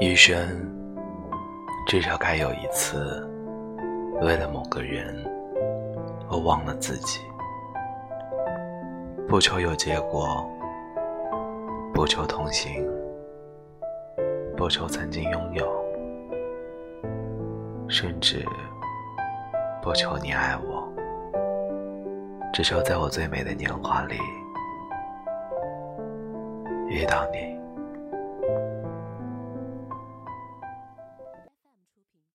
一生至少该有一次为了某个人而忘了自己。不求有结果不求同行不求曾经拥有甚至不求你爱我。只求在我最美的年华里遇到你。